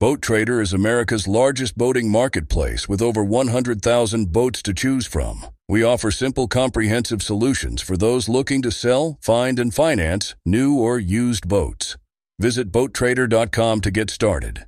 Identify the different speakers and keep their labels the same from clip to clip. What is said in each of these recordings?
Speaker 1: Boat Trader is America's largest boating marketplace with over 100,000 boats to choose from. We offer simple, comprehensive solutions for those looking to sell, find, and finance new or used boats. Visit BoatTrader.com to get started.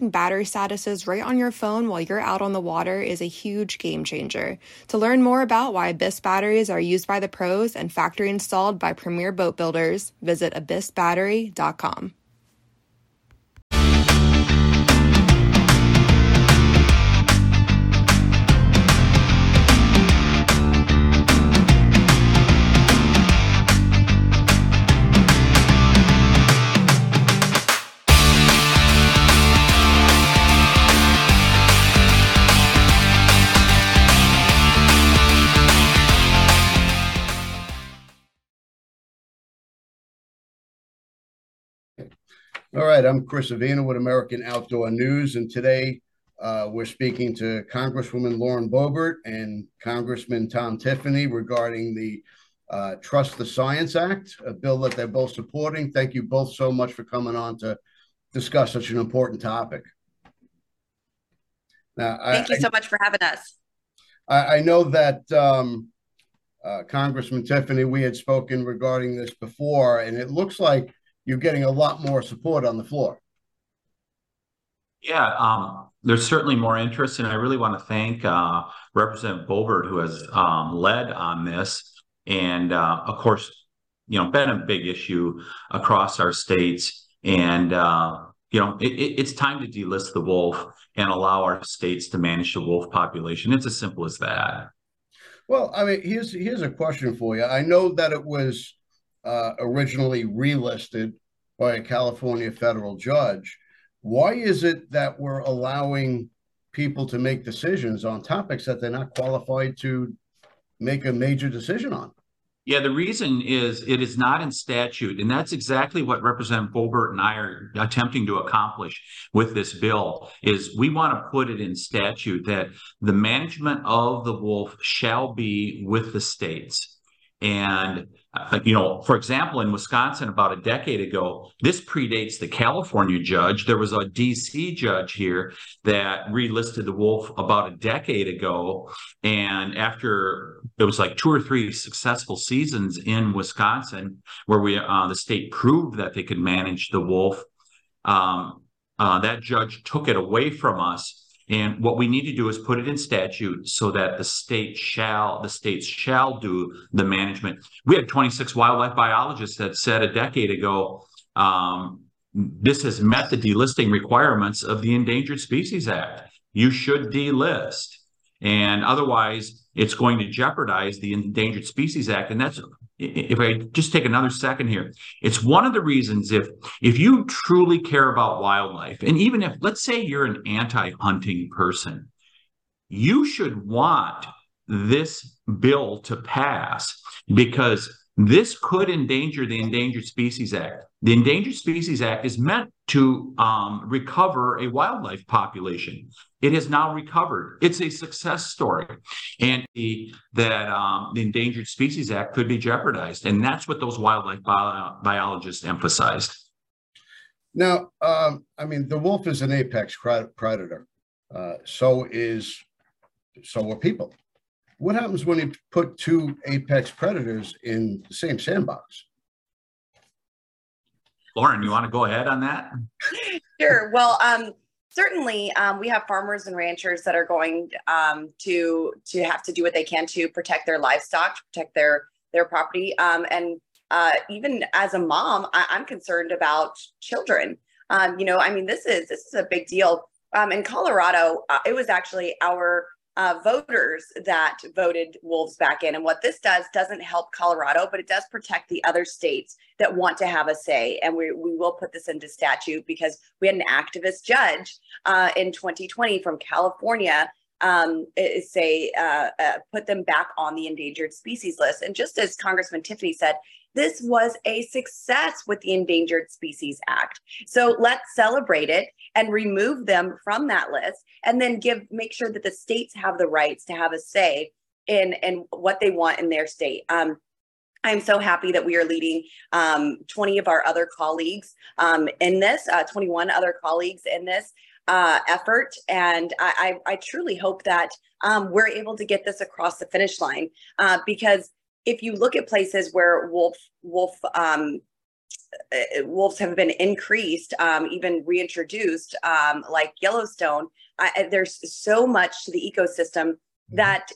Speaker 2: battery statuses right on your phone while you're out on the water is a huge game changer. To learn more about why Abyss batteries are used by the pros and factory installed by premier boat builders, visit abyssbattery.com.
Speaker 3: All right, I'm Chris Avina with American Outdoor News, and today uh, we're speaking to Congresswoman Lauren Boebert and Congressman Tom Tiffany regarding the uh, Trust the Science Act, a bill that they're both supporting. Thank you both so much for coming on to discuss such an important topic.
Speaker 4: Now, Thank I, you so much for having us.
Speaker 3: I, I know that um, uh, Congressman Tiffany, we had spoken regarding this before, and it looks like you're getting a lot more support on the floor.
Speaker 5: Yeah, um, there's certainly more interest, and I really want to thank uh, Representative Boebert, who has um, led on this, and uh, of course, you know, been a big issue across our states. And uh, you know, it, it, it's time to delist the wolf and allow our states to manage the wolf population. It's as simple as that.
Speaker 3: Well, I mean, here's here's a question for you. I know that it was uh, originally relisted by a California federal judge. Why is it that we're allowing people to make decisions on topics that they're not qualified to make a major decision on?
Speaker 5: Yeah, the reason is it is not in statute, and that's exactly what Representative Boebert and I are attempting to accomplish with this bill. Is we want to put it in statute that the management of the wolf shall be with the states, and uh, you know, for example, in Wisconsin about a decade ago, this predates the California judge. There was a DC judge here that relisted the wolf about a decade ago. And after it was like two or three successful seasons in Wisconsin, where we uh, the state proved that they could manage the wolf, um, uh, that judge took it away from us and what we need to do is put it in statute so that the state shall, the states shall do the management. We had 26 wildlife biologists that said a decade ago, um, this has met the delisting requirements of the Endangered Species Act. You should delist. And otherwise, it's going to jeopardize the Endangered Species Act. And that's if I just take another second here, it's one of the reasons if if you truly care about wildlife, and even if let's say you're an anti-hunting person, you should want this bill to pass because this could endanger the Endangered Species Act. The Endangered Species Act is meant to um, recover a wildlife population. It has now recovered. It's a success story, and the, that um, the Endangered Species Act could be jeopardized, and that's what those wildlife bio- biologists emphasized.
Speaker 3: Now, um, I mean, the wolf is an apex predator. Uh, so is so are people. What happens when you put two apex predators in the same sandbox?
Speaker 5: Lauren, you want to go ahead on that?
Speaker 4: Sure. Well, um, certainly um, we have farmers and ranchers that are going um, to to have to do what they can to protect their livestock, protect their their property, um, and uh, even as a mom, I, am concerned about children. Um, you know, I mean, this is this is a big deal. Um, in Colorado, uh, it was actually our uh, voters that voted wolves back in. And what this does doesn't help Colorado, but it does protect the other states that want to have a say. And we, we will put this into statute because we had an activist judge uh, in 2020 from California um, say uh, uh, put them back on the endangered species list. And just as Congressman Tiffany said, this was a success with the Endangered Species Act. So let's celebrate it and remove them from that list and then give make sure that the states have the rights to have a say in in what they want in their state. Um, I'm so happy that we are leading um, 20 of our other colleagues um, in this, uh, 21 other colleagues in this uh, effort. And I, I, I, truly hope that um, we're able to get this across the finish line uh, because if you look at places where wolf wolf um, uh, wolves have been increased, um, even reintroduced, um, like Yellowstone. I, there's so much to the ecosystem mm-hmm. that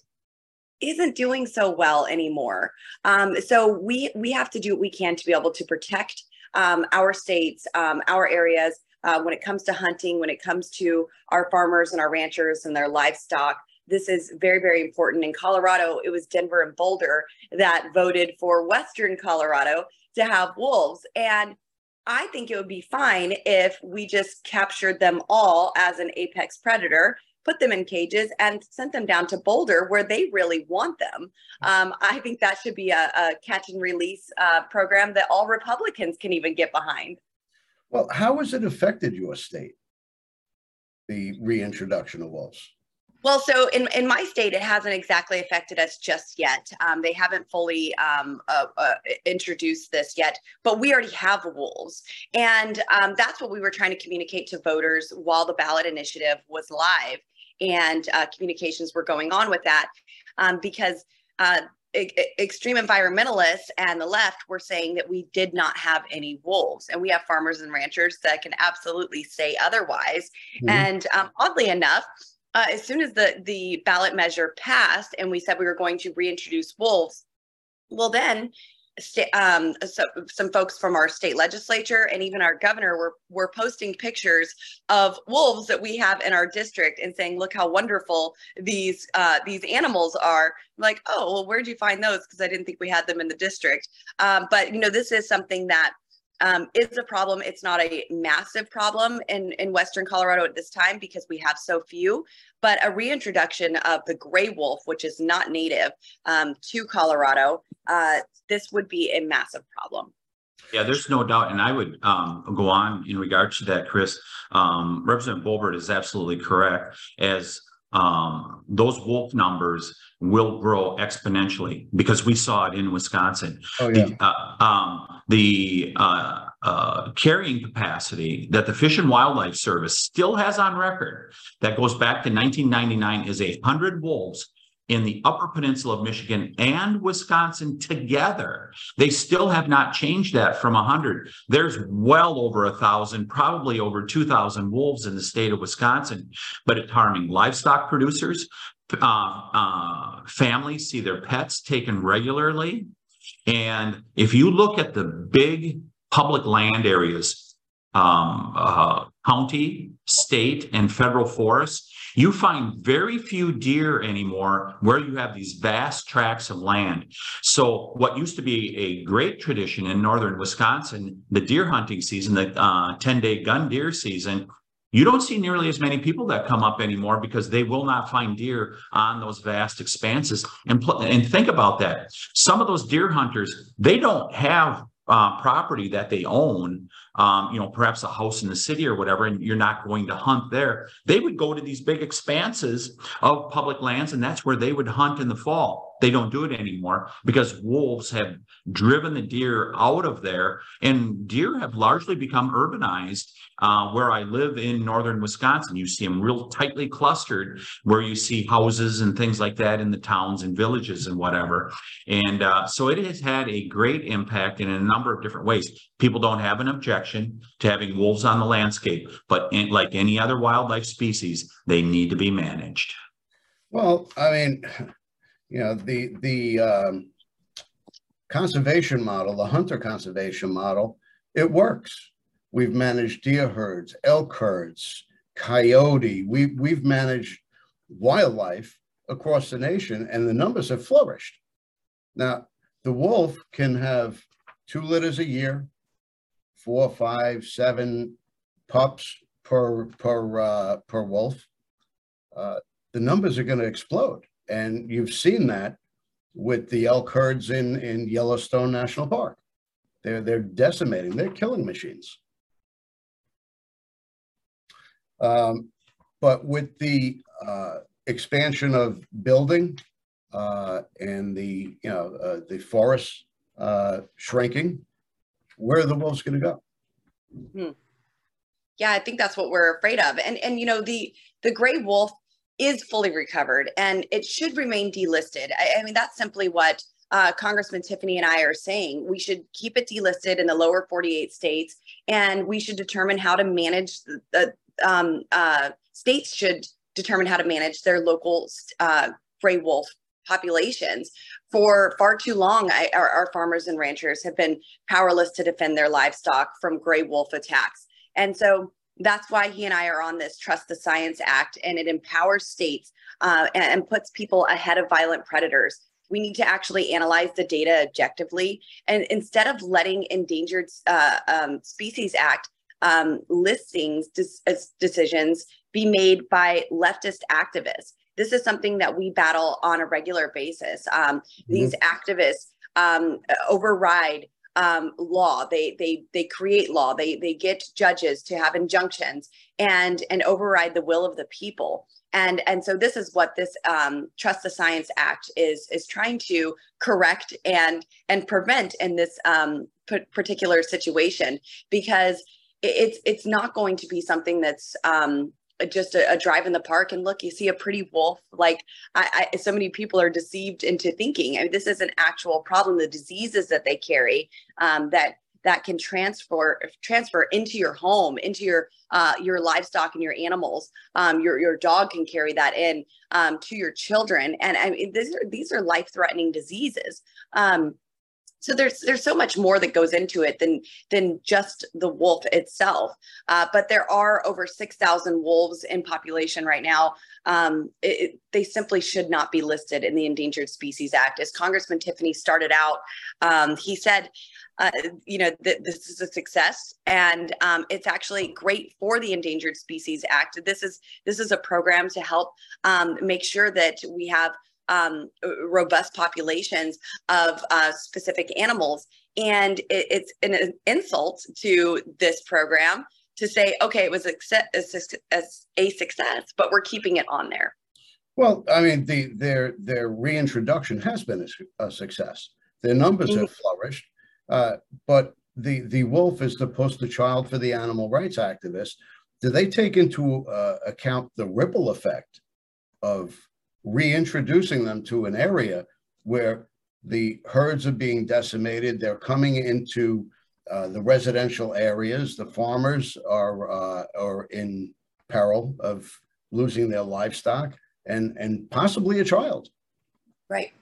Speaker 4: isn't doing so well anymore. Um, so we we have to do what we can to be able to protect um, our states, um, our areas. Uh, when it comes to hunting, when it comes to our farmers and our ranchers and their livestock, this is very, very important. In Colorado, it was Denver and Boulder that voted for Western Colorado to have wolves. And I think it would be fine if we just captured them all as an apex predator, put them in cages, and sent them down to Boulder where they really want them. Um, I think that should be a, a catch and release uh, program that all Republicans can even get behind.
Speaker 3: Well, how has it affected your state, the reintroduction of wolves?
Speaker 4: Well, so in, in my state, it hasn't exactly affected us just yet. Um, they haven't fully um, uh, uh, introduced this yet, but we already have wolves. And um, that's what we were trying to communicate to voters while the ballot initiative was live and uh, communications were going on with that um, because uh, extreme environmentalists and the left were saying that we did not have any wolves and we have farmers and ranchers that can absolutely say otherwise mm-hmm. and um, oddly enough uh, as soon as the the ballot measure passed and we said we were going to reintroduce wolves, well then um, so, some folks from our state legislature and even our governor were, were posting pictures of wolves that we have in our district and saying, look how wonderful these uh, these animals are. I'm like, oh, well, where'd you find those? Because I didn't think we had them in the district. Um, but you know, this is something that um, is a problem. It's not a massive problem in, in Western Colorado at this time because we have so few, but a reintroduction of the gray wolf, which is not native um, to Colorado, uh, this would be a massive problem.
Speaker 5: Yeah, there's no doubt. And I would um, go on in regards to that, Chris. Um, Representative Boebert is absolutely correct. As um, those wolf numbers will grow exponentially because we saw it in Wisconsin.
Speaker 3: Oh, yeah.
Speaker 5: The, uh, um, the uh, uh, carrying capacity that the Fish and Wildlife Service still has on record that goes back to 1999 is a hundred wolves in the upper peninsula of Michigan and Wisconsin together. They still have not changed that from 100. There's well over a thousand, probably over 2,000 wolves in the state of Wisconsin, but it's harming livestock producers. Uh, uh, families see their pets taken regularly. And if you look at the big public land areas, um, uh, county, state, and federal forests, you find very few deer anymore where you have these vast tracts of land. So, what used to be a great tradition in northern Wisconsin, the deer hunting season, the uh, 10 day gun deer season, you don't see nearly as many people that come up anymore because they will not find deer on those vast expanses. And, pl- and think about that. Some of those deer hunters, they don't have uh, property that they own, um, you know, perhaps a house in the city or whatever, and you're not going to hunt there. They would go to these big expanses of public lands, and that's where they would hunt in the fall. They don't do it anymore because wolves have driven the deer out of there, and deer have largely become urbanized. Uh, where I live in northern Wisconsin, you see them real tightly clustered, where you see houses and things like that in the towns and villages and whatever. And uh, so it has had a great impact in a number of different ways. People don't have an objection to having wolves on the landscape, but in, like any other wildlife species, they need to be managed.
Speaker 3: Well, I mean, you know, the the um, conservation model, the hunter conservation model, it works. We've managed deer herds, elk herds, coyote. We we've managed wildlife across the nation, and the numbers have flourished. Now, the wolf can have two litters a year, four, five, seven pups per per uh, per wolf. Uh, the numbers are going to explode, and you've seen that with the elk herds in in Yellowstone National Park. They're they're decimating. They're killing machines. Um, but with the uh, expansion of building uh, and the you know uh, the forests uh, shrinking, where are the wolves going to go?
Speaker 4: Hmm. Yeah, I think that's what we're afraid of. And and you know the the gray wolf is fully recovered and it should remain delisted. I, I mean that's simply what uh, Congressman Tiffany and I are saying. We should keep it delisted in the lower 48 states, and we should determine how to manage the, the um, uh, states should determine how to manage their local uh, gray wolf populations. For far too long, I, our, our farmers and ranchers have been powerless to defend their livestock from gray wolf attacks. And so that's why he and I are on this Trust the Science Act, and it empowers states uh, and, and puts people ahead of violent predators. We need to actually analyze the data objectively. And instead of letting Endangered uh, um, Species Act um, listings decisions be made by leftist activists. This is something that we battle on a regular basis. Um, mm-hmm. These activists um, override um, law. They they they create law. They they get judges to have injunctions and and override the will of the people. And and so this is what this um, Trust the Science Act is is trying to correct and and prevent in this um, particular situation because it's it's not going to be something that's um, just a, a, drive in the park and look you see a pretty wolf like I, I so many people are deceived into thinking I mean, this is an actual problem the diseases that they carry um, that that can transfer transfer into your home into your uh, your livestock and your animals. Um, your your dog can carry that in um, to your children and I mean these are these are life threatening diseases. Um, so there's there's so much more that goes into it than than just the wolf itself. Uh, but there are over six thousand wolves in population right now. Um, it, they simply should not be listed in the Endangered Species Act. As Congressman Tiffany started out, um, he said. Uh, you know, th- this is a success, and um, it's actually great for the Endangered Species Act. This is this is a program to help um, make sure that we have um, robust populations of uh, specific animals. And it, it's an insult to this program to say, okay, it was a, a, a success, but we're keeping it on there.
Speaker 3: Well, I mean, the, their their reintroduction has been a, a success. Their numbers mm-hmm. have flourished, uh, but the the wolf is the poster child for the animal rights activists. Do they take into uh, account the ripple effect of reintroducing them to an area where the herds are being decimated. They're coming into uh, the residential areas. The farmers are uh, are in peril of losing their livestock and and possibly a child.
Speaker 4: Right.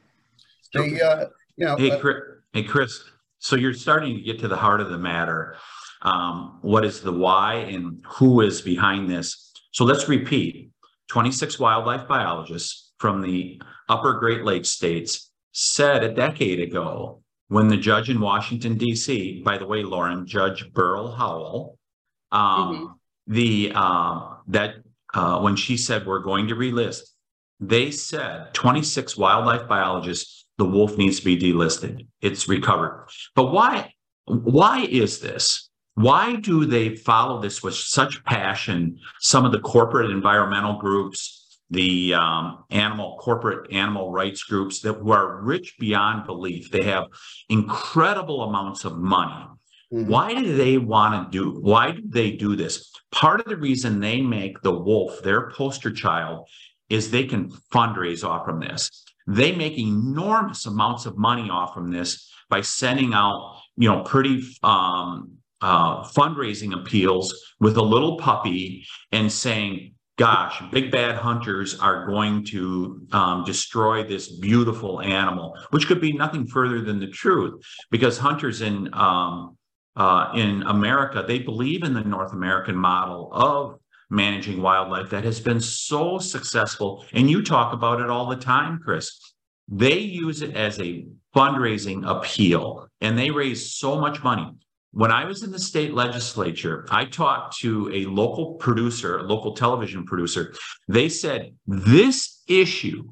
Speaker 3: They, uh, you know,
Speaker 5: hey, uh, Chris, hey, Chris. So you're starting to get to the heart of the matter. Um, what is the why and who is behind this? So let's repeat: 26 wildlife biologists, from the upper Great Lakes states said a decade ago when the judge in Washington, D.C., by the way, Lauren, Judge Beryl Howell, um, mm-hmm. the uh, that uh, when she said we're going to relist, they said 26 wildlife biologists, the wolf needs to be delisted. It's recovered. But why? Why is this? Why do they follow this with such passion? Some of the corporate environmental groups, the um, animal corporate animal rights groups that who are rich beyond belief. They have incredible amounts of money. Mm-hmm. Why do they want to do? Why do they do this? Part of the reason they make the wolf their poster child is they can fundraise off from this. They make enormous amounts of money off from this by sending out, you know, pretty um, uh, fundraising appeals with a little puppy and saying, gosh, big bad hunters are going to um, destroy this beautiful animal, which could be nothing further than the truth, because hunters in um, uh, in America they believe in the North American model of managing wildlife that has been so successful. And you talk about it all the time, Chris. They use it as a fundraising appeal and they raise so much money. When I was in the state legislature, I talked to a local producer, a local television producer. They said this issue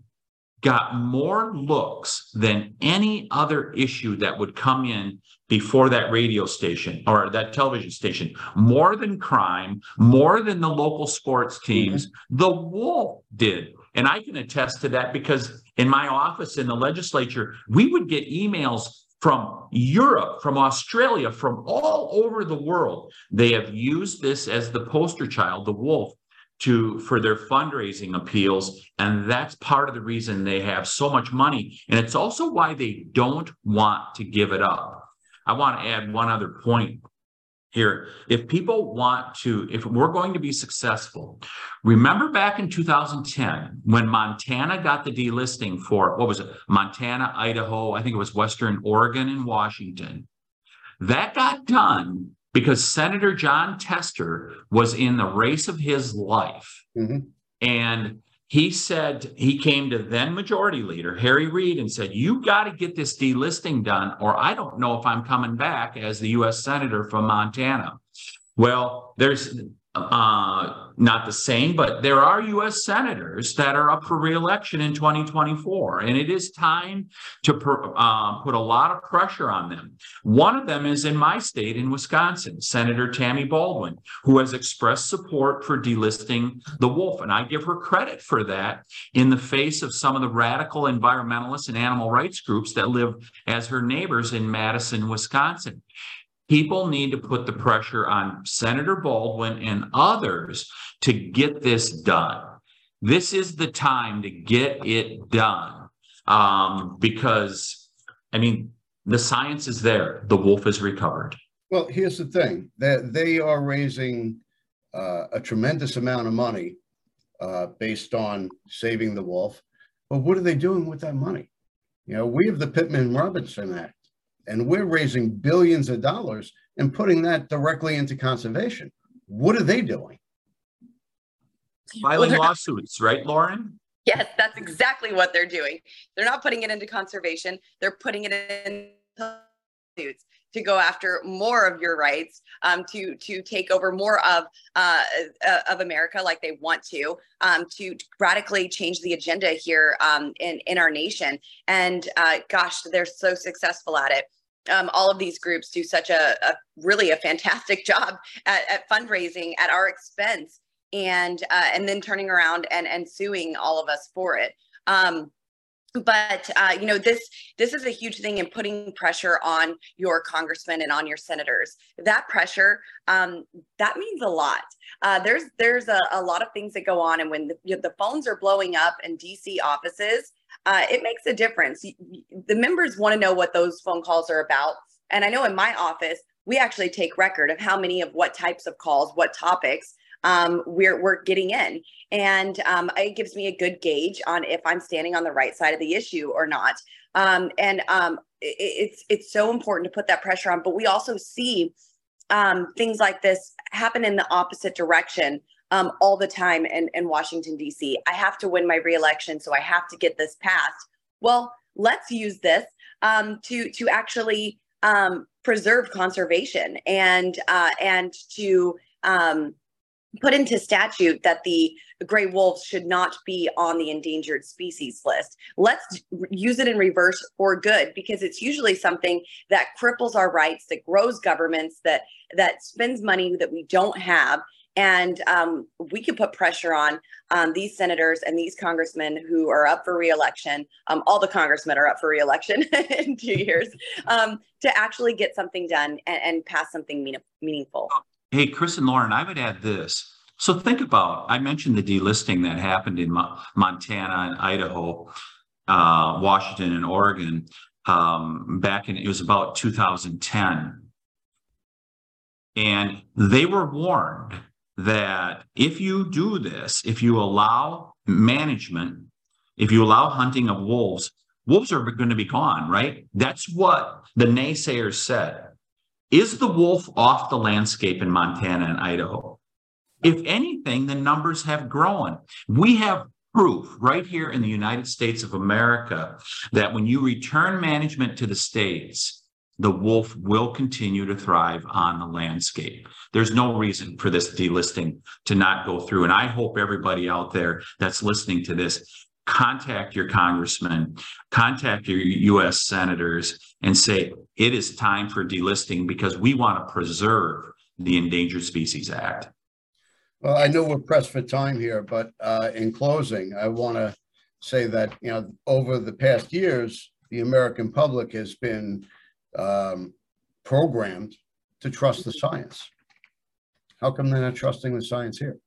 Speaker 5: got more looks than any other issue that would come in before that radio station or that television station, more than crime, more than the local sports teams, mm-hmm. the wolf did. And I can attest to that because in my office in the legislature, we would get emails from Europe, from Australia, from all over the world. They have used this as the poster child, the wolf, to for their fundraising appeals. And that's part of the reason they have so much money. And it's also why they don't want to give it up. I want to add one other point here if people want to if we're going to be successful remember back in 2010 when montana got the delisting for what was it montana idaho i think it was western oregon and washington that got done because Senator Jon Tester was in the race of his life. Mm-hmm. And he said, he came to then Majority Leader Harry Reid and said, You got to get this delisting done, or I don't know if I'm coming back as the U.S. Senator from Montana. Well, there's uh, not the same, but there are U.S. senators that are up for reelection in 2024, and it is time to per, uh, put a lot of pressure on them. One of them is in my state, in Wisconsin, Senator Tammy Baldwin, who has expressed support for delisting the wolf, and I give her credit for that in the face of some of the radical environmentalists and animal rights groups that live as her neighbors in Madison, Wisconsin. People need to put the pressure on Senator Baldwin and others to get this done. This is the time to get it done um, because, I mean, the science is there. The wolf is recovered.
Speaker 3: Well, here's the thing that they are raising uh, a tremendous amount of money uh, based on saving the wolf. But what are they doing with that money? You know, we have the Pittman Robertson Act and we're raising billions of dollars and putting that directly into conservation. What are they doing?
Speaker 5: Filing well, lawsuits, right, Lauren?
Speaker 4: Yes, that's exactly what they're doing. They're not putting it into conservation, they're putting it in lawsuits to go after more of your rights, um, to to take over more of uh, uh, of America, like they want to, um, to radically change the agenda here um, in in our nation. And uh, gosh, they're so successful at it. Um, all of these groups do such a, a really a fantastic job at, at, fundraising at our expense, and uh, and then turning around and and suing all of us for it. Um, but uh, you know this this is a huge thing in putting pressure on your congressmen and on your senators. That pressure um, that means a lot. Uh, there's there's a, a, lot of things that go on and when the, you know, the phones are blowing up in dc offices uh, it makes a difference. The members want to know what those phone calls are about. And i know in my office we actually take record of how many of what types of calls what topics um, we're we're getting in, and um, it gives me a good gauge on if I'm standing on the right side of the issue or not. Um, and um, it, it's it's so important to put that pressure on. But we also see um, things like this happen in the opposite direction um, all the time in, in Washington D.C. I have to win my reelection, so I have to get this passed. Well, let's use this um, to to actually um, preserve conservation and uh, and to um, put into statute that the gray wolves should not be on the endangered species list. Let's use it in reverse for good because it's usually something that cripples our rights, that grows governments, that that spends money that we don't have. And um, we can put pressure on um, these senators and these congressmen who are up for reelection. Um, all the congressmen are up for reelection in two years um, to actually get something done and, and pass something mean, meaningful.
Speaker 5: Hey, Chris and Lauren, I would add this. So think about, I mentioned the delisting that happened in Mo- Montana and Idaho, uh, Washington and Oregon um, back in, it was about 2010. And they were warned that if you do this, if you allow management, if you allow hunting of wolves, wolves are going to be gone, right? That's what the naysayers said. Is the wolf off the landscape in Montana and Idaho? If anything, the numbers have grown. We have proof right here in the United States of America that when you return management to the states, the wolf will continue to thrive on the landscape. There's no reason for this delisting to not go through. And I hope everybody out there that's listening to this contact your congressman, contact your US senators, and say it is time for delisting because we want to preserve the Endangered Species Act.
Speaker 3: Well, I know we're pressed for time here, but uh, in closing, I want to say that, you know, over the past years, the American public has been um, programmed to trust the science. How come they're not trusting the science here?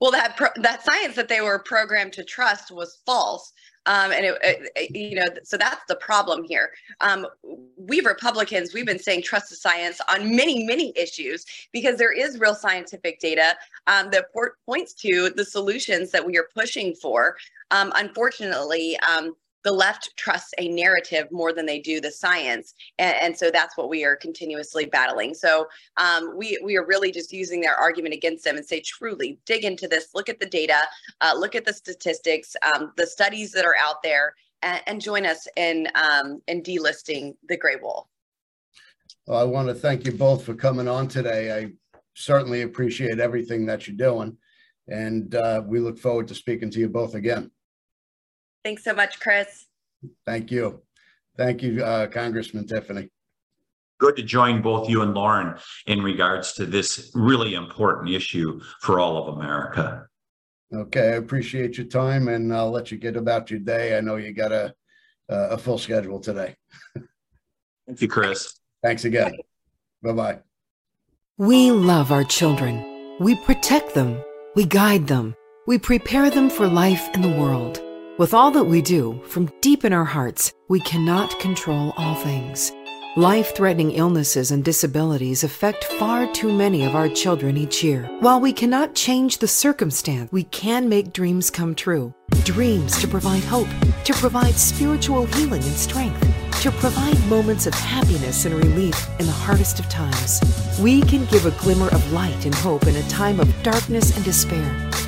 Speaker 4: Well, that pro- that science that they were programmed to trust was false, um, and it, it, you know, so that's the problem here. Um, we Republicans, we've been saying trust the science on many, many issues because there is real scientific data um, that points to the solutions that we are pushing for. Um, unfortunately, um, the left trusts a narrative more than they do the science. And, and so that's what we are continuously battling. So um, we we are really just using their argument against them and say truly dig into this. Look at the data. Uh, look at the statistics um, the studies that are out there and, and join us in um, in delisting the gray wolf
Speaker 3: well, i want to thank you both for coming on today. I certainly appreciate everything that you're doing. And uh, we look forward to speaking to you both again
Speaker 4: Thanks so much, Chris.
Speaker 3: Thank you. Thank you, uh, Congressman Tiffany.
Speaker 5: Good to join both you and Lauren in regards to this really important issue for all of America.
Speaker 3: Okay, I appreciate your time and I'll let you get about your day. I know you got a, a full schedule today.
Speaker 5: Thank you, Chris.
Speaker 3: Thanks again. Bye bye.
Speaker 6: We love our children. We protect them. We guide them. We prepare them for life in the world. With all that we do, from deep in our hearts, we cannot control all things. Life threatening illnesses and disabilities affect far too many of our children each year. While we cannot change the circumstance, we can make dreams come true. Dreams to provide hope, to provide spiritual healing and strength, to provide moments of happiness and relief in the hardest of times. We can give a glimmer of light and hope in a time of darkness and despair.